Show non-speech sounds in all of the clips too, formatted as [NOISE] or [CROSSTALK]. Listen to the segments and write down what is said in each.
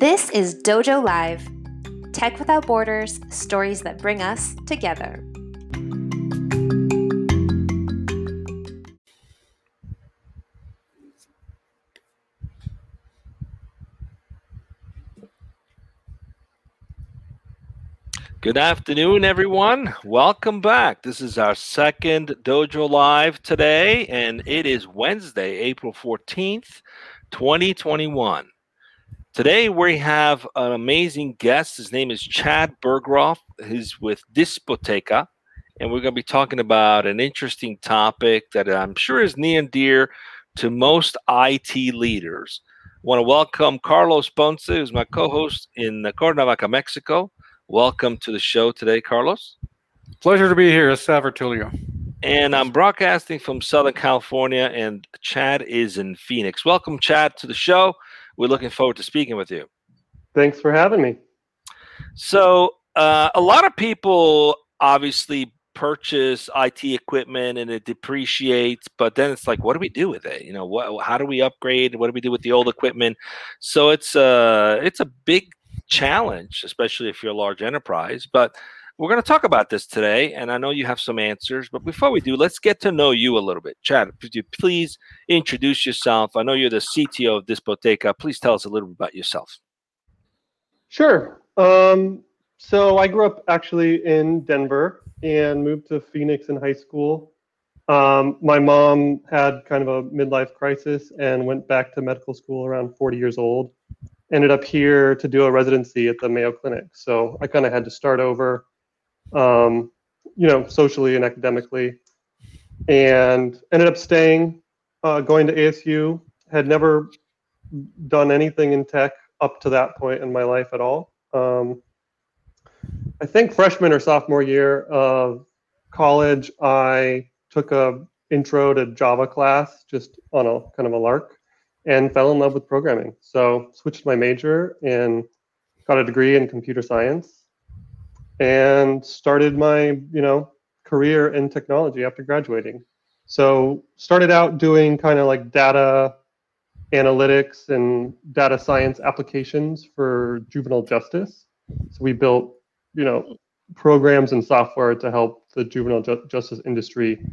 This is Dojo Live Tech Without Borders, stories that bring us together. Good afternoon, everyone. Welcome back. This is our second Dojo Live today, and it is Wednesday, April 14th, 2021. Today we have an amazing guest. His name is Chad Burgroff. He's with Dispoteca, and we're going to be talking about an interesting topic that I'm sure is near and dear to most IT leaders. I want to welcome Carlos Ponce, who's my co-host in Cuernavaca, Mexico. Welcome to the show today, Carlos. Pleasure to be here, Saver Tulio. And I'm broadcasting from Southern California, and Chad is in Phoenix. Welcome, Chad, to the show. We're looking forward to speaking with you. Thanks for having me. So, uh, a lot of people obviously purchase IT equipment and it depreciates, but then it's like, what do we do with it? You know, what, how do we upgrade? What do we do with the old equipment? So it's a uh, it's a big challenge, especially if you're a large enterprise. But we're going to talk about this today, and I know you have some answers. But before we do, let's get to know you a little bit. Chad, could you please introduce yourself? I know you're the CTO of Dispoteca. Please tell us a little bit about yourself. Sure. Um, so I grew up actually in Denver and moved to Phoenix in high school. Um, my mom had kind of a midlife crisis and went back to medical school around 40 years old ended up here to do a residency at the Mayo Clinic. So I kind of had to start over, um, you know, socially and academically, and ended up staying, uh, going to ASU. Had never done anything in tech up to that point in my life at all. Um, I think freshman or sophomore year of college, I took a intro to Java class just on a kind of a lark and fell in love with programming. So switched my major and got a degree in computer science and started my, you know, career in technology after graduating. So started out doing kind of like data analytics and data science applications for juvenile justice. So we built, you know, programs and software to help the juvenile ju- justice industry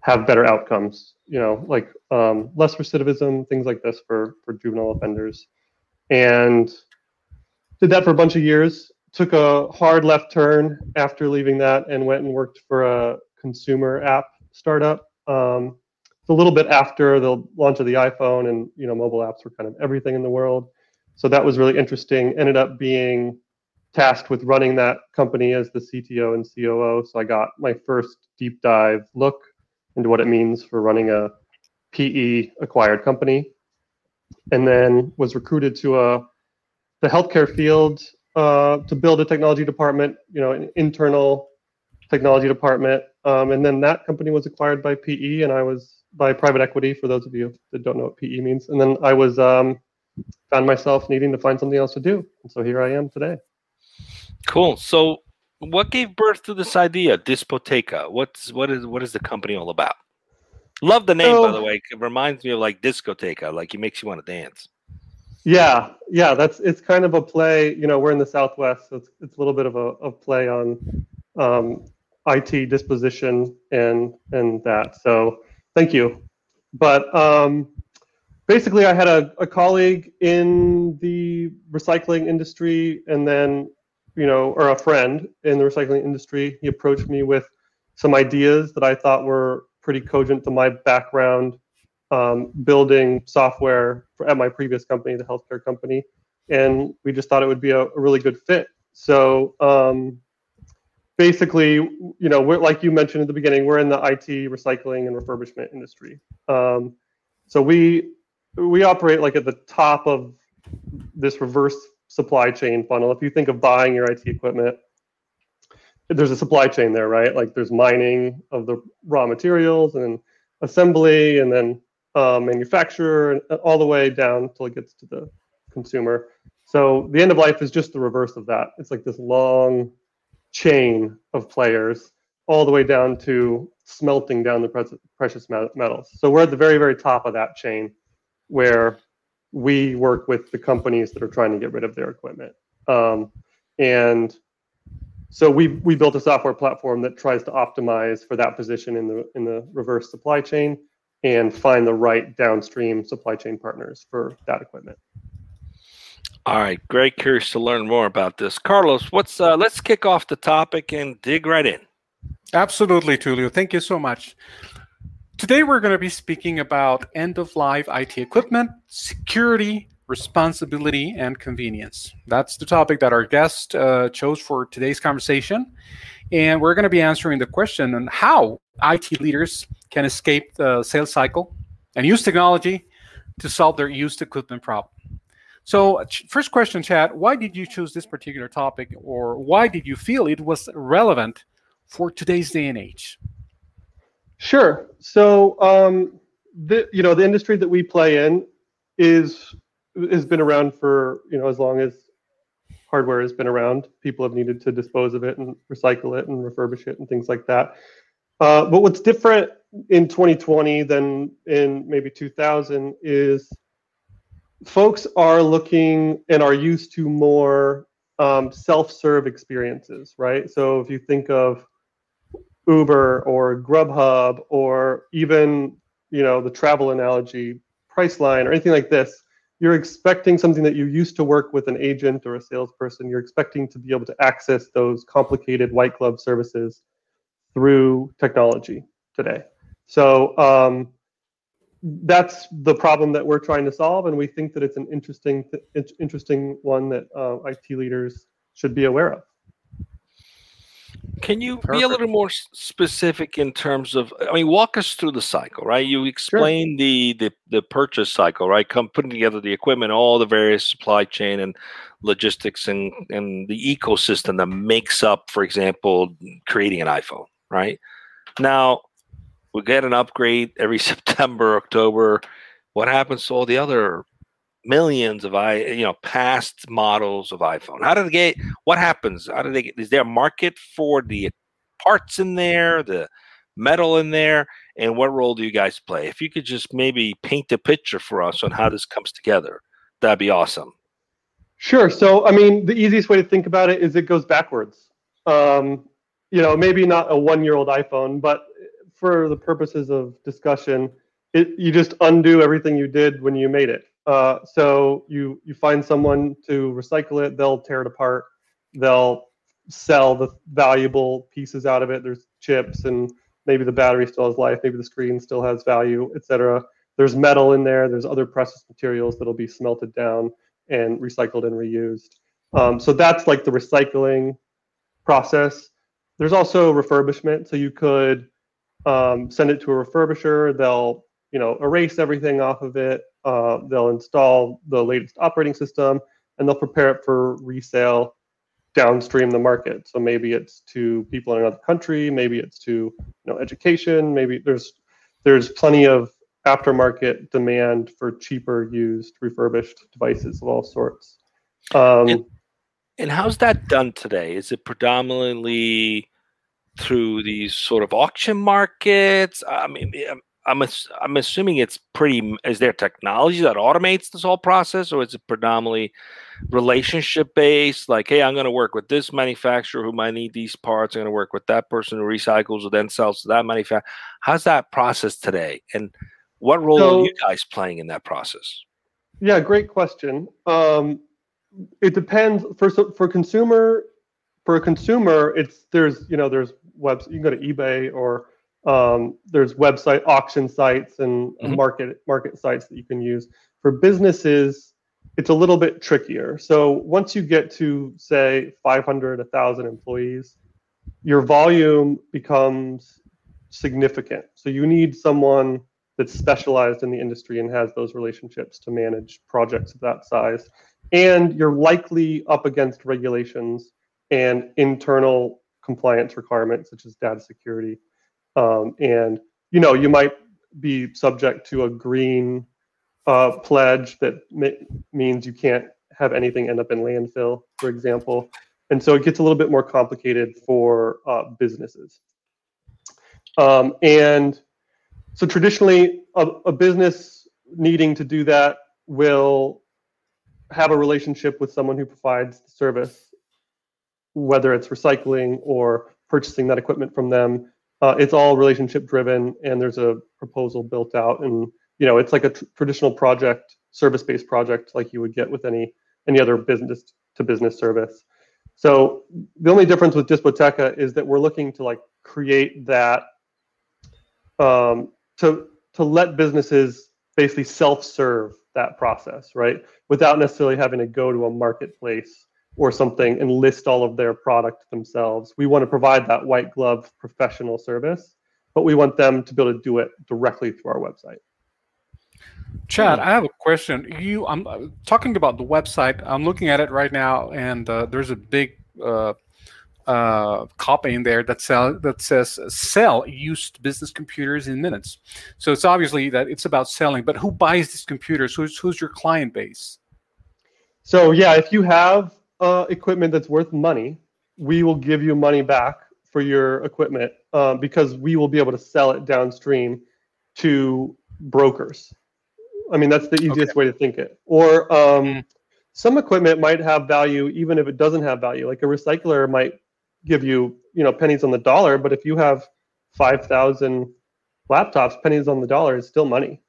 have better outcomes you know, like um, less recidivism, things like this for for juvenile offenders, and did that for a bunch of years. Took a hard left turn after leaving that and went and worked for a consumer app startup. Um, a little bit after the launch of the iPhone and you know mobile apps were kind of everything in the world. So that was really interesting. Ended up being tasked with running that company as the CTO and COO. So I got my first deep dive look into what it means for running a PE acquired company, and then was recruited to a the healthcare field uh, to build a technology department, you know, an internal technology department, um, and then that company was acquired by PE, and I was by private equity. For those of you that don't know what PE means, and then I was um, found myself needing to find something else to do, and so here I am today. Cool. So what gave birth to this idea, Dispoteca? What's what is what is the company all about? Love the name, so, by the way. It reminds me of like discoteca, like it makes you want to dance. Yeah, yeah, that's it's kind of a play. You know, we're in the Southwest, so it's it's a little bit of a, play on um, IT disposition and and that. So thank you. But um, basically, I had a, a colleague in the recycling industry, and then you know, or a friend in the recycling industry. He approached me with some ideas that I thought were pretty cogent to my background um, building software for, at my previous company, the healthcare company. And we just thought it would be a, a really good fit. So um, basically, you know, we're like you mentioned at the beginning, we're in the IT recycling and refurbishment industry. Um, so we we operate like at the top of this reverse supply chain funnel. If you think of buying your IT equipment, there's a supply chain there, right? Like there's mining of the raw materials and assembly and then uh, manufacture and all the way down until it gets to the consumer. So the end of life is just the reverse of that. It's like this long chain of players all the way down to smelting down the precious metals. So we're at the very, very top of that chain where we work with the companies that are trying to get rid of their equipment. Um, and so we we built a software platform that tries to optimize for that position in the in the reverse supply chain and find the right downstream supply chain partners for that equipment. All right, great. Curious to learn more about this, Carlos. What's uh, let's kick off the topic and dig right in. Absolutely, Tulio. Thank you so much. Today, we're going to be speaking about end of life IT equipment, security, responsibility, and convenience. That's the topic that our guest uh, chose for today's conversation. And we're going to be answering the question on how IT leaders can escape the sales cycle and use technology to solve their used equipment problem. So, first question, Chad, why did you choose this particular topic, or why did you feel it was relevant for today's day and age? Sure. So, um, the you know the industry that we play in is has been around for you know as long as hardware has been around. People have needed to dispose of it and recycle it and refurbish it and things like that. Uh, but what's different in 2020 than in maybe 2000 is folks are looking and are used to more um, self-serve experiences, right? So if you think of Uber or Grubhub or even you know the travel analogy, Priceline or anything like this, you're expecting something that you used to work with an agent or a salesperson. You're expecting to be able to access those complicated white glove services through technology today. So um, that's the problem that we're trying to solve, and we think that it's an interesting, th- interesting one that uh, IT leaders should be aware of. Can you Perfect. be a little more specific in terms of? I mean, walk us through the cycle, right? You explain sure. the, the the purchase cycle, right? Come putting together the equipment, all the various supply chain and logistics, and and the ecosystem that makes up, for example, creating an iPhone, right? Now, we get an upgrade every [LAUGHS] September, October. What happens to all the other millions of i you know past models of iphone. How do they get what happens? How do they get is there a market for the parts in there the metal in there? And what role do you guys play? If you could just maybe paint a picture for us on how this comes together that'd be awesome. Sure. So i mean the easiest way to think about it is it goes backwards. Um, you know maybe not a one year old iphone but for the purposes of discussion it, you just undo everything you did when you made it uh, so you you find someone to recycle it, they'll tear it apart, they'll sell the valuable pieces out of it. There's chips and maybe the battery still has life, maybe the screen still has value, etc. There's metal in there. There's other precious materials that'll be smelted down and recycled and reused. Um, so that's like the recycling process. There's also refurbishment. So you could um, send it to a refurbisher. They'll you know erase everything off of it uh, they'll install the latest operating system and they'll prepare it for resale downstream the market. So maybe it's to people in another country, maybe it's to you know education, maybe there's there's plenty of aftermarket demand for cheaper used refurbished devices of all sorts. Um, and, and how's that done today? Is it predominantly through these sort of auction markets? I mean, I'm I'm assuming it's pretty. Is there technology that automates this whole process, or is it predominantly relationship based? Like, hey, I'm going to work with this manufacturer who might need these parts. I'm going to work with that person who recycles or then sells to that manufacturer. How's that process today, and what role so, are you guys playing in that process? Yeah, great question. Um, it depends. For for consumer, for a consumer, it's there's you know there's webs. You can go to eBay or um, there's website auction sites and mm-hmm. market market sites that you can use. For businesses, it's a little bit trickier. So once you get to say 500, 1,000 employees, your volume becomes significant. So you need someone that's specialized in the industry and has those relationships to manage projects of that size. And you're likely up against regulations and internal compliance requirements such as data security um, and you know, you might be subject to a green uh, pledge that means you can't have anything end up in landfill, for example. And so it gets a little bit more complicated for uh, businesses. Um, and so traditionally, a, a, business needing to do that will have a relationship with someone who provides the service, whether it's recycling or purchasing that equipment from them. Uh, it's all relationship driven, and there's a proposal built out, and you know it's like a traditional project, service based project, like you would get with any any other business to business service. So the only difference with Dispoteca is that we're looking to like create that um, to to let businesses basically self-serve that process, right? Without necessarily having to go to a marketplace or something and list all of their product themselves. We want to provide that white glove professional service, but we want them to be able to do it directly through our website. Chad, I have a question. You, I'm uh, talking about the website. I'm looking at it right now, and uh, there's a big uh, uh, copy in there that sell that says sell used business computers in minutes. So it's obviously that it's about selling. But who buys these computers? Who's who's your client base? So yeah, if you have uh, equipment that's worth money, we will give you money back for your equipment uh, because we will be able to sell it downstream to brokers. I mean, that's the easiest okay. way to think it. Or um, mm. some equipment might have value even if it doesn't have value. Like a recycler might give you, you know, pennies on the dollar, but if you have 5,000 laptops, pennies on the dollar is still money.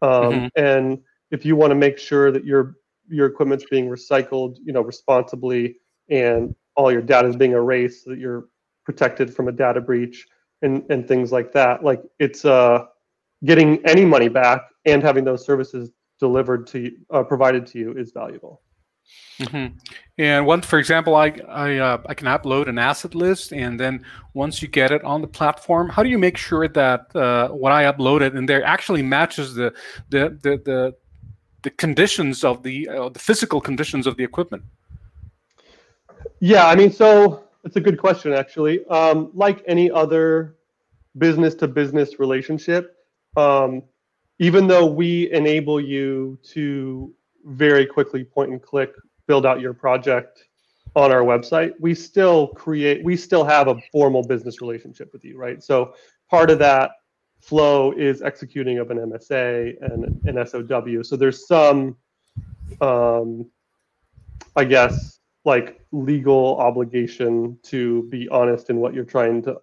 Um, mm-hmm. And if you want to make sure that your your equipment's being recycled, you know, responsibly, and all your data is being erased, so that you're protected from a data breach and and things like that. Like it's uh getting any money back and having those services delivered to you, uh, provided to you is valuable. Mm-hmm. And once, for example, I I, uh, I can upload an asset list, and then once you get it on the platform, how do you make sure that uh, what I uploaded in there actually matches the the the the, the conditions of the uh, the physical conditions of the equipment? Yeah, I mean, so it's a good question actually. Um, like any other business to business relationship, um, even though we enable you to very quickly point and click build out your project on our website, we still create, we still have a formal business relationship with you, right? So part of that flow is executing of an MSA and an SOW. So there's some, um, I guess, like legal obligation to be honest in what you're trying to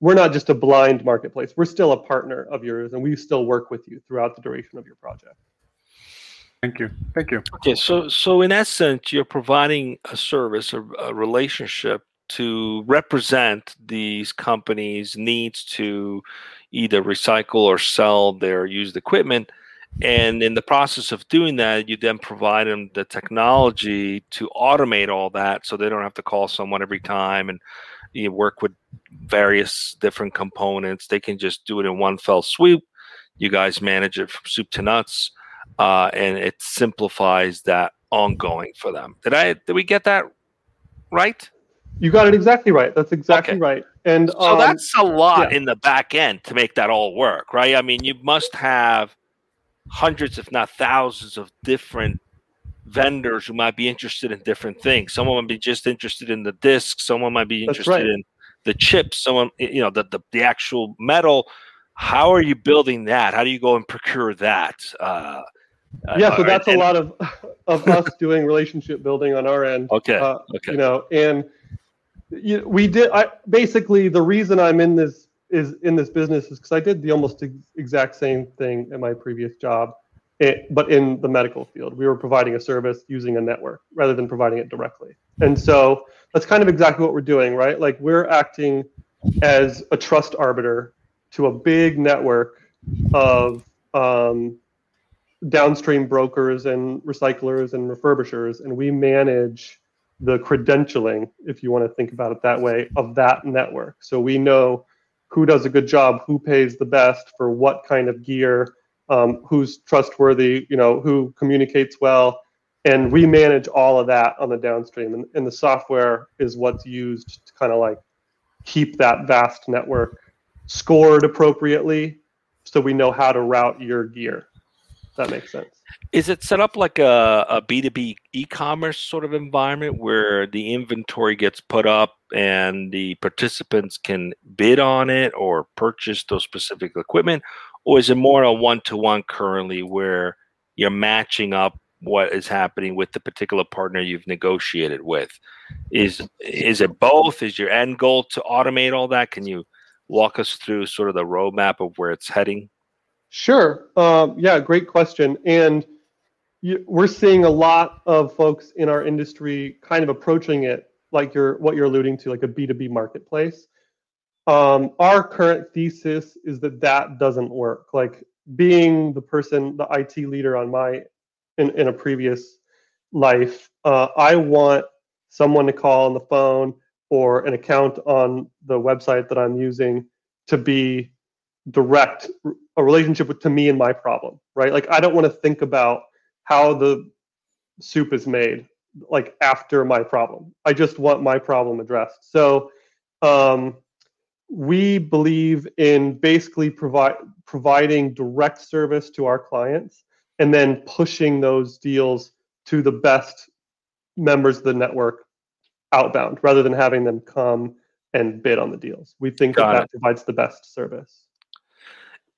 we're not just a blind marketplace. We're still a partner of yours, and we still work with you throughout the duration of your project. Thank you. Thank you. Okay, so so in essence, you're providing a service, a, a relationship to represent these companies' needs to either recycle or sell their used equipment. And in the process of doing that, you then provide them the technology to automate all that so they don't have to call someone every time and you work with various different components. They can just do it in one fell swoop. You guys manage it from soup to nuts, uh, and it simplifies that ongoing for them. Did I? Did we get that right? You got it exactly right. That's exactly okay. right. And so um, that's a lot yeah. in the back end to make that all work, right? I mean, you must have hundreds, if not thousands, of different vendors who might be interested in different things. Someone might be just interested in the disc. Someone might be interested right. in the chips. Someone, you know, the, the, the actual metal. How are you building that? How do you go and procure that? Uh, yeah, so that's and, a lot of [LAUGHS] of us doing relationship building on our end. Okay. Uh, okay. You know, and you, we did. I basically the reason I'm in this is in this business is because I did the almost ex- exact same thing in my previous job it, but in the medical field, we were providing a service using a network rather than providing it directly. And so that's kind of exactly what we're doing, right? Like we're acting as a trust arbiter to a big network of um, downstream brokers and recyclers and refurbishers, and we manage the credentialing, if you want to think about it that way, of that network. So we know who does a good job, who pays the best for what kind of gear, um, who's trustworthy, you know, who communicates well, and we manage all of that on the downstream. And, and the software is what's used to kind of like keep that vast network scored appropriately, so we know how to route your gear. that makes sense. Is it set up like a, a B2B e-commerce sort of environment where the inventory gets put up and the participants can bid on it or purchase those specific equipment? or is it more a one to one currently where you're matching up what is happening with the particular partner you've negotiated with. Is is it both? Is your end goal to automate all that? Can you walk us through sort of the roadmap of where it's heading? Sure. Um, yeah, great question. And you, we're seeing a lot of folks in our industry kind of approaching it like you're what you're alluding to, like a B2B marketplace. Um, our current thesis is that that doesn't work. Like being the person, the IT leader on my in, in a previous life, uh, I want someone to call on the phone or an account on the website that I'm using to be direct a relationship with to me and my problem, right? Like I don't want to think about how the soup is made like after my problem. I just want my problem addressed. So um, we believe in basically provide providing direct service to our clients and then pushing those deals to the best members of the network outbound rather than having them come and bid on the deals. We think that, that provides the best service.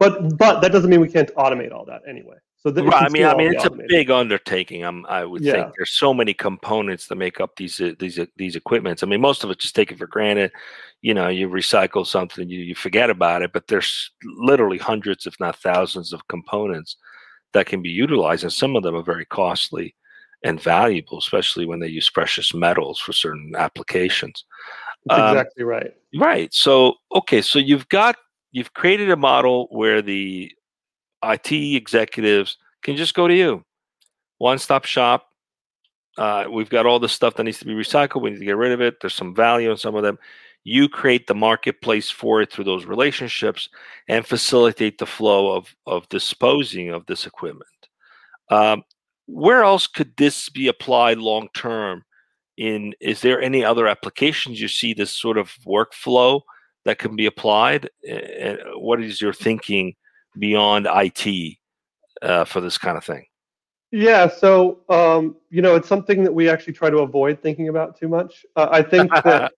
But but that doesn't mean we can't automate all that anyway. So right, I mean, I mean, it's automated. a big undertaking. I'm, I would yeah. think there's so many components that make up these uh, these uh, these equipments. I mean, most of it just take it for granted. You know, you recycle something, you, you forget about it, but there's literally hundreds, if not thousands, of components that can be utilized, and some of them are very costly and valuable, especially when they use precious metals for certain applications. That's um, exactly right. Right. So, okay, so you've got you've created a model where the IT executives can just go to you. One stop shop. Uh, we've got all the stuff that needs to be recycled. We need to get rid of it. There's some value in some of them. You create the marketplace for it through those relationships and facilitate the flow of, of disposing of this equipment. Um, where else could this be applied long term? In is there any other applications you see this sort of workflow that can be applied? And what is your thinking beyond IT uh, for this kind of thing? Yeah, so um, you know, it's something that we actually try to avoid thinking about too much. Uh, I think [LAUGHS] that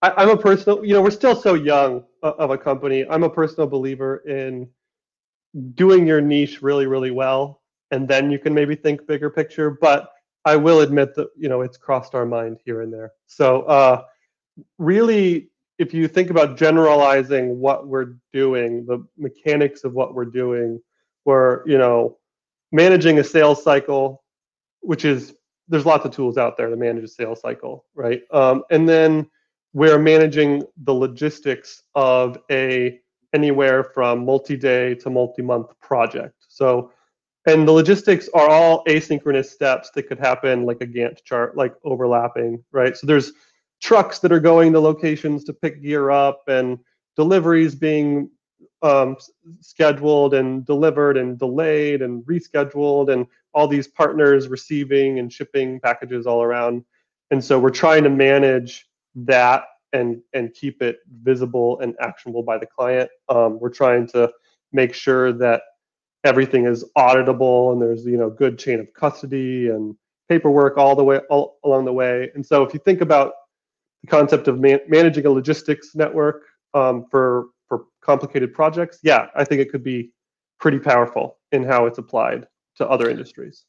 I, am a personal, you know, we're still so young uh, of a company. I'm a personal believer in doing your niche really, really well, and then you can maybe think bigger picture. But I will admit that you know it's crossed our mind here and there. So uh, really, if you think about generalizing what we're doing, the mechanics of what we're doing, we're you know managing a sales cycle, which is there's lots of tools out there to manage a sales cycle, right? Um, and then we're managing the logistics of a anywhere from multi-day to multi-month project. So, and the logistics are all asynchronous steps that could happen like a Gantt chart, like overlapping, right? So there's trucks that are going to locations to pick gear up and deliveries being um, scheduled and delivered and delayed and rescheduled and all these partners receiving and shipping packages all around. And so we're trying to manage that and and keep it visible and actionable by the client. Um, we're trying to make sure that everything is auditable and there's you know good chain of custody and paperwork all the way all along the way. And so if you think about the concept of man- managing a logistics network um, for for complicated projects, yeah, I think it could be pretty powerful in how it's applied to other industries.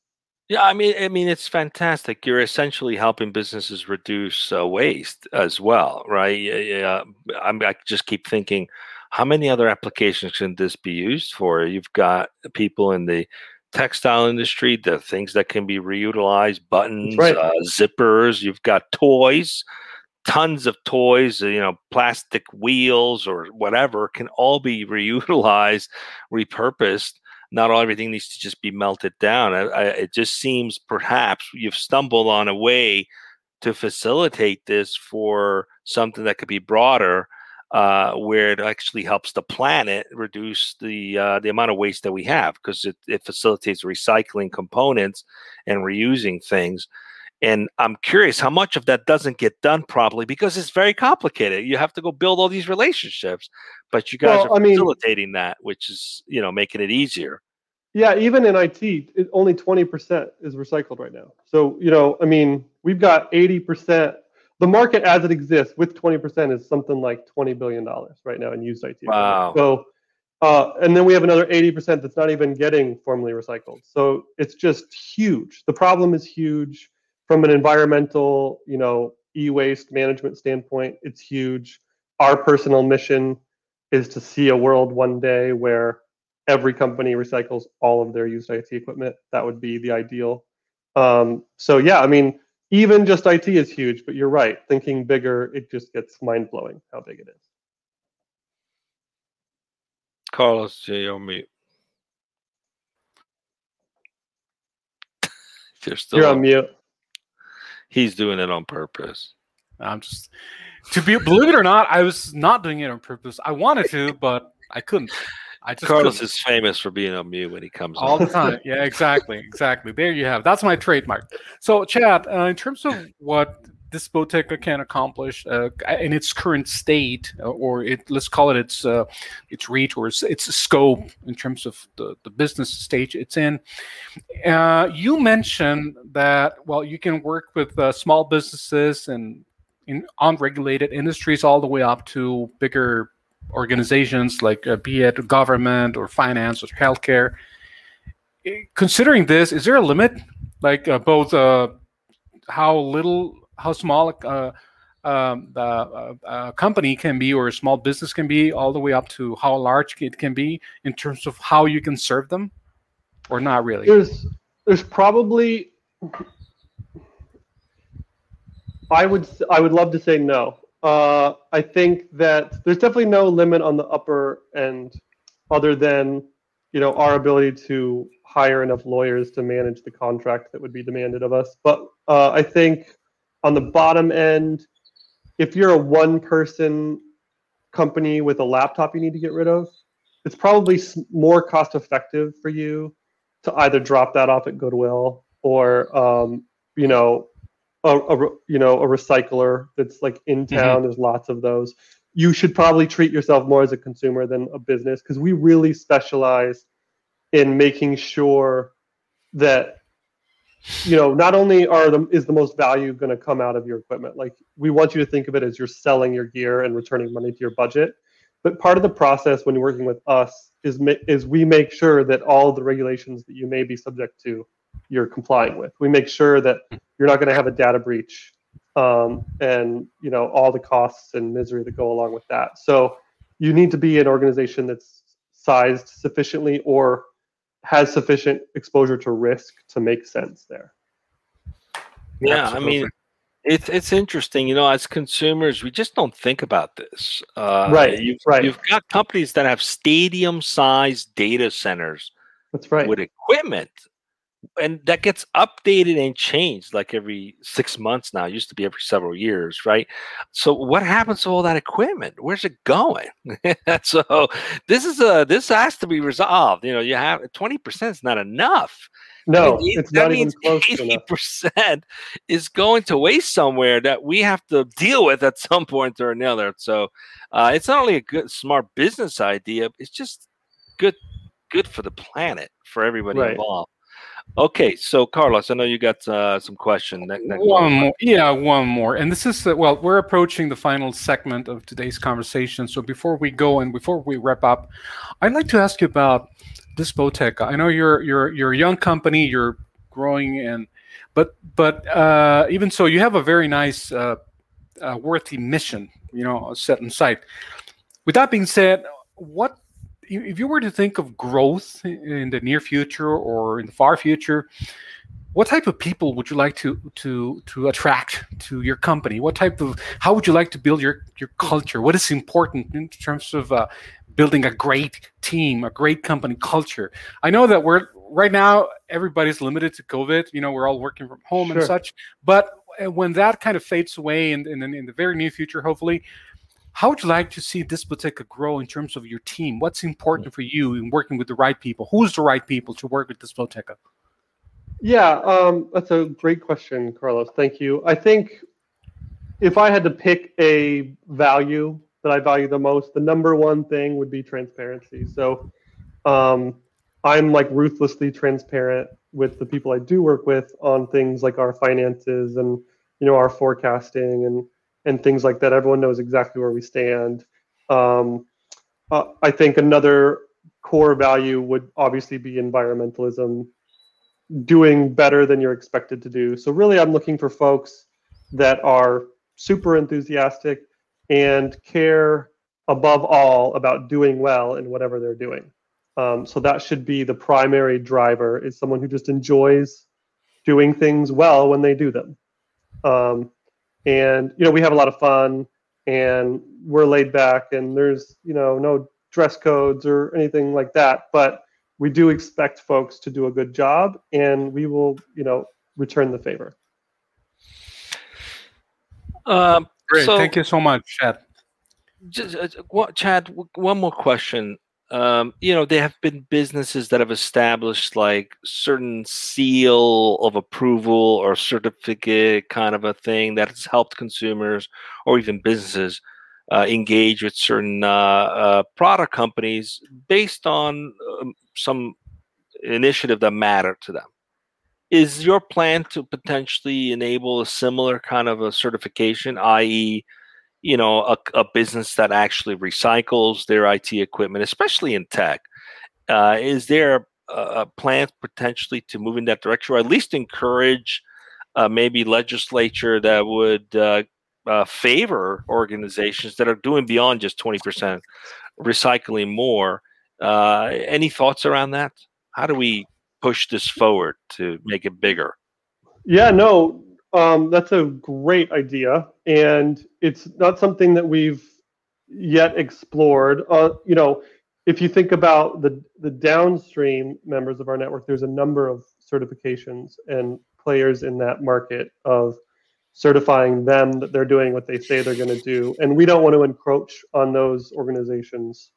Yeah, I mean, I mean, it's fantastic. You're essentially helping businesses reduce uh, waste as well, right? Yeah, I'm, I just keep thinking, how many other applications can this be used for? You've got people in the textile industry, the things that can be reutilized, buttons, right. uh, zippers. You've got toys tons of toys, you know, plastic wheels or whatever can all be [LAUGHS] reutilized, repurposed. Not all everything needs to just be melted down. I, I, it just seems perhaps you've stumbled on a way to facilitate this for something that could be broader, uh, where it actually helps the planet reduce the uh, the amount of waste that we have because it, it facilitates recycling components and reusing things. And I'm curious how much of that doesn't get done properly because it's very complicated. You have to go build all these relationships, but you guys well, are facilitating mean, that, which is you know making it easier. Yeah, even in IT, it, only 20% is recycled right now. So you know, I mean, we've got 80%. The market as it exists with 20% is something like 20 billion dollars right now in used IT. Wow. So Uh, and then we have another 80% that's not even getting formally recycled. So it's just huge. The problem is huge from an environmental, you know, e-waste management standpoint. It's huge. Our personal mission is to see a world one day where every company recycles all of their used IT equipment. That would be the ideal. Um, so yeah, I mean, even just IT is huge, but you're right. Thinking bigger, it just gets mind blowing how big it is. Carlos, you're on mute. You're still You're on mute. He's doing it on purpose. I'm just to be believe it or not, I was not doing it on purpose. I wanted to, [LAUGHS] but I couldn't. I just Carlos couldn't. is famous for being on mute when he comes all on. the time. Yeah, exactly, exactly. There you have. That's my trademark. So, Chad, uh, in terms of what Dispoteca can accomplish uh, in its current state, uh, or it, let's call it its uh, its reach or its, its scope in terms of the, the business stage it's in. Uh, you mentioned that well, you can work with uh, small businesses and in unregulated industries all the way up to bigger organizations like uh, be it government or finance or healthcare. Eh, Considering this, is there a limit, like both how little, how small uh, um, the uh, uh, company can be or a small business can be, all the way up to how large it can be in terms of how you can serve them, or not really? There's there's probably I would i would love to say no. Uh, I think that there's definitely no limit on the upper end, other than you know our ability to hire enough lawyers to manage the contract that would be demanded of us. But uh, I think on the bottom end, if you're a one-person company with a laptop you need to get rid of, it's probably more cost-effective for you to either drop that off at Goodwill or um, you know a, a you know a recycler that's like in town. There's lots of those. You should probably treat yourself more as a consumer than a business because we really specialize in making sure that you know not only are the is the most value going to come out of your equipment like we want you to think of it as you're selling your gear and returning money to your budget. But part of the process when you're working with us is is we make sure that all the regulations that you may be subject to you're complying with. We make sure that you're not going to have a data breach um, and you know all the costs and misery that go along with that. So you need to be an organization that's sized sufficiently or has sufficient exposure to risk to make sense there Yeah, I mean, it's it's interesting. You know, as consumers, we just don't think about this. Uh, Right, You've, right. You've got companies that have stadium-sized data centers that's right with equipment, and that gets updated and changed like every six months now. It used to be every several years, right? So, what happens to all that equipment? Where's it going? [LAUGHS] so, this is a this has to be resolved. You know, you have twenty percent is not enough. no means- it's that not even close 80% is going to waste somewhere that we have to deal with at [LAUGHS] some point or another. So uh, it's not only a good, smart business idea; it's just good, good for the planet for everybody Right. involved. Okay, so Carlos, I know you got uh, some question. That, that one. More yeah one more. And this is uh, well we're approaching the final segment of today's conversation. So before we go and before we wrap up i'd like to ask you about Dispoteca i know you're you're you're a young company you're growing and but but uh, even so you have a very nice uh, uh, worthy mission you know set in sight. With that being said what if you were to think of growth in the near future or in the far future what type of people would you like to to to attract to your company? What type of how would you like to build your your culture? What is important in terms of uh, building a great team a great company culture? I know that we're right now everybody's limited to covid you know we're all working from home and such but uh, when that kind of fades away in, in, in the very near future hopefully how would you like to see Dispoteca grow in terms of your team what's important for you in working with the right people who's the right people to work with Dispoteca? Yeah, um, that's a great question, Carlos. Thank you. I think if I had to pick a value that I value the most, the number one thing would be transparency. So um, I'm like ruthlessly transparent with the people I do work with on things like our finances and you know our forecasting and and things like that. Everyone knows exactly where we stand. Um, uh, I think another core value would obviously be environmentalism, doing better than you're expected to do. So really, I'm looking for folks that are super enthusiastic and care above all about doing well in whatever they're doing. Um, so that should be the primary driver is someone who just enjoys doing things well when they do them. Um, and you know we have a lot of fun and we're laid back and there's you know no dress codes or anything like that but we do expect folks to do a good job and we will you know return the favor um, Great. so Thank you so much, Chad. just, uh, what, chad one more question um, you know there have been businesses that have established like certain seal of approval or certificate kind of a thing that has helped consumers or even businesses uh, engage with certain uh, uh, product companies based on um, some initiative that matter to them. Is your plan to potentially enable a similar kind of a certification, i.e., you know, a, a business that actually recycles their IT equipment, especially in tech? Uh, is there a, plan potentially to move in that direction, or at least encourage uh, maybe legislature that would uh, uh, favor organizations that are doing beyond just 20% recycling more. Uh, any thoughts around that? How do we push this forward to make it bigger? Yeah, no, um, that's a great idea, and it's not something that we've yet explored. Uh, you know, if you think about the the downstream members of our network, there's a number of certifications and players in that market of certifying them that they're doing what they say they're going to do, and we don't want to encroach on those organizations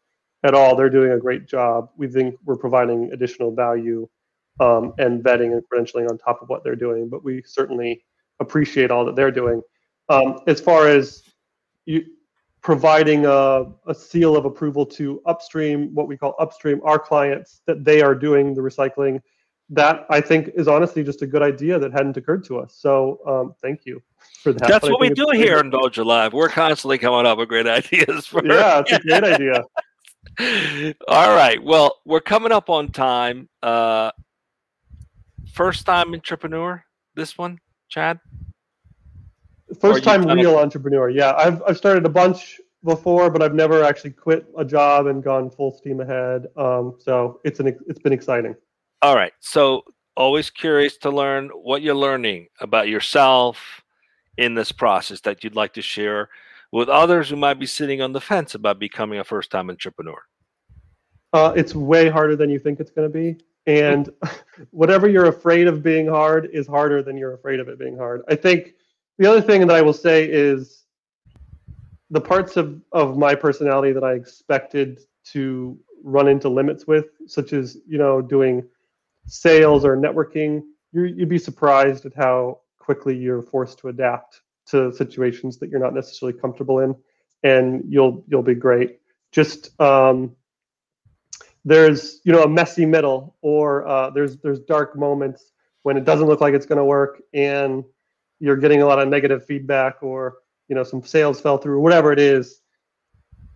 at all. They're doing a great job. We think we're providing additional value um, and vetting and credentialing on top of what they're doing, but we certainly appreciate all that they're doing. Um, as far as you providing a, a, seal of approval to upstream, what we call upstream, our clients that they are doing the recycling, that I think is honestly just a good idea that hadn't occurred to us. So um, thank you for that. That's what we do here in Dojo Live. We're constantly coming up with great ideas. For yeah, it's a great [LAUGHS] idea. All right. Well, we're coming up on time. Uh, first time entrepreneur, this one, Chad? First time real entrepreneur. Yeah, I've I've started a bunch before, but I've never actually quit a job and gone full steam ahead. Um, so it's an it's been exciting. All right. So always curious to learn what you're learning about yourself in this process that you'd like to share with others who might be sitting on the fence about becoming a first time entrepreneur. Uh, it's way harder than you think it's going to be. And [LAUGHS] whatever you're afraid of being hard is harder than you're afraid of it being hard. I think the other thing that I will say is the parts of, of my personality that I expected to run into limits with, such as, you know, doing sales or networking, you you'd be surprised at how quickly you're forced to adapt to situations that you're not necessarily comfortable in, and you'll you'll be great. Just um, there's you know a messy middle, or uh, there's there's dark moments when it doesn't look like it's going to work, and you're getting a lot of negative feedback, or you know some sales fell through, whatever it is.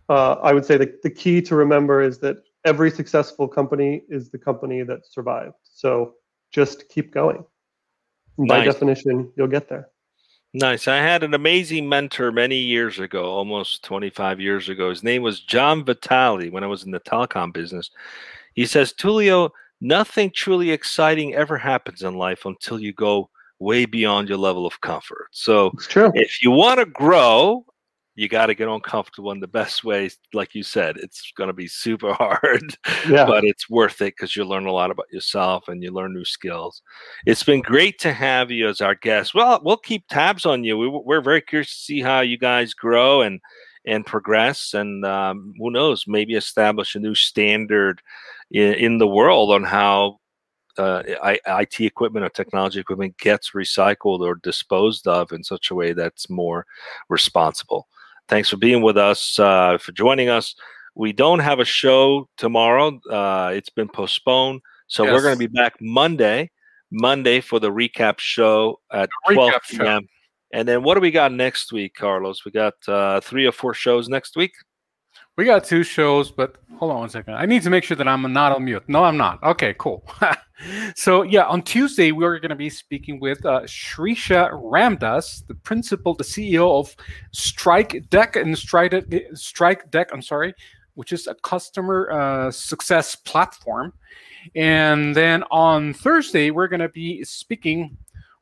Uh, I would say the, the key to remember is that every successful company is the company that survived. So just keep going. Nice. By definition, you'll get there. Nice. I had an amazing mentor many years ago, almost 25 years ago. His name was John Vitale when I was in the telecom business. He says, Tulio, nothing truly exciting ever happens in life until you go way beyond your level of comfort. So if you want to grow you got to get uncomfortable in the best ways like you said it's going to be super [LAUGHS] hard yeah. but it's worth it because you learn a lot about yourself and you learn new skills it's been great to have you as our guest well we'll keep tabs on you we, we're very curious to see how you guys grow and and progress and um, who knows maybe establish a new standard in, in the world on how uh, IT equipment or technology equipment gets recycled or disposed of in such a way that's more responsible. Thanks for being with us, uh, for joining us. We don't have a show tomorrow. Uh, it's been postponed. So yes. we're going to be back Monday, Monday for the recap show at 12 p.m. And then what do we got next week, Carlos? We got uh, three or four shows next week. We got two shows, but hold on one second. I need to make sure that I'm not on mute. No, I'm not. Okay, cool. [LAUGHS] so yeah, on Tuesday we're going to be speaking with uh, Shrisha Ramdas, the principal, the CEO of StrikeDeck and Strike StrikeDeck. I'm sorry, which is a customer uh, success platform. And then on Thursday we're going to be speaking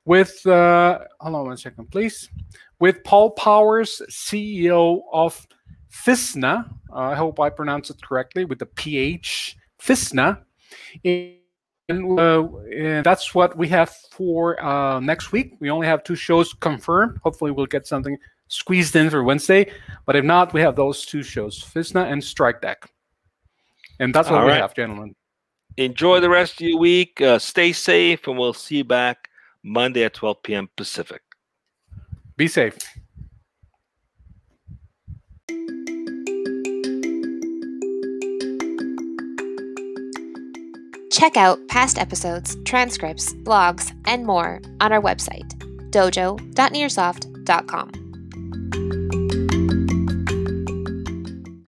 with uh, hold on one second, please, with Paul Powers, CEO of FISNA. Uh, I hope I pronounce it correctly with the PH, FISNA. And, uh, and that's what we have for uh, next week. We only have two shows confirmed. Hopefully, we'll get something squeezed in for Wednesday. But if not, we have those two shows, FISNA and StrikeDeck. And that's what All we right. have, gentlemen. Enjoy the rest of your week. Uh, stay safe, and we'll see you back Monday at 12 p.m. Pacific. Be safe. Check out past episodes, transcripts, blogs, and more on our website, dojo.nearsoft.com.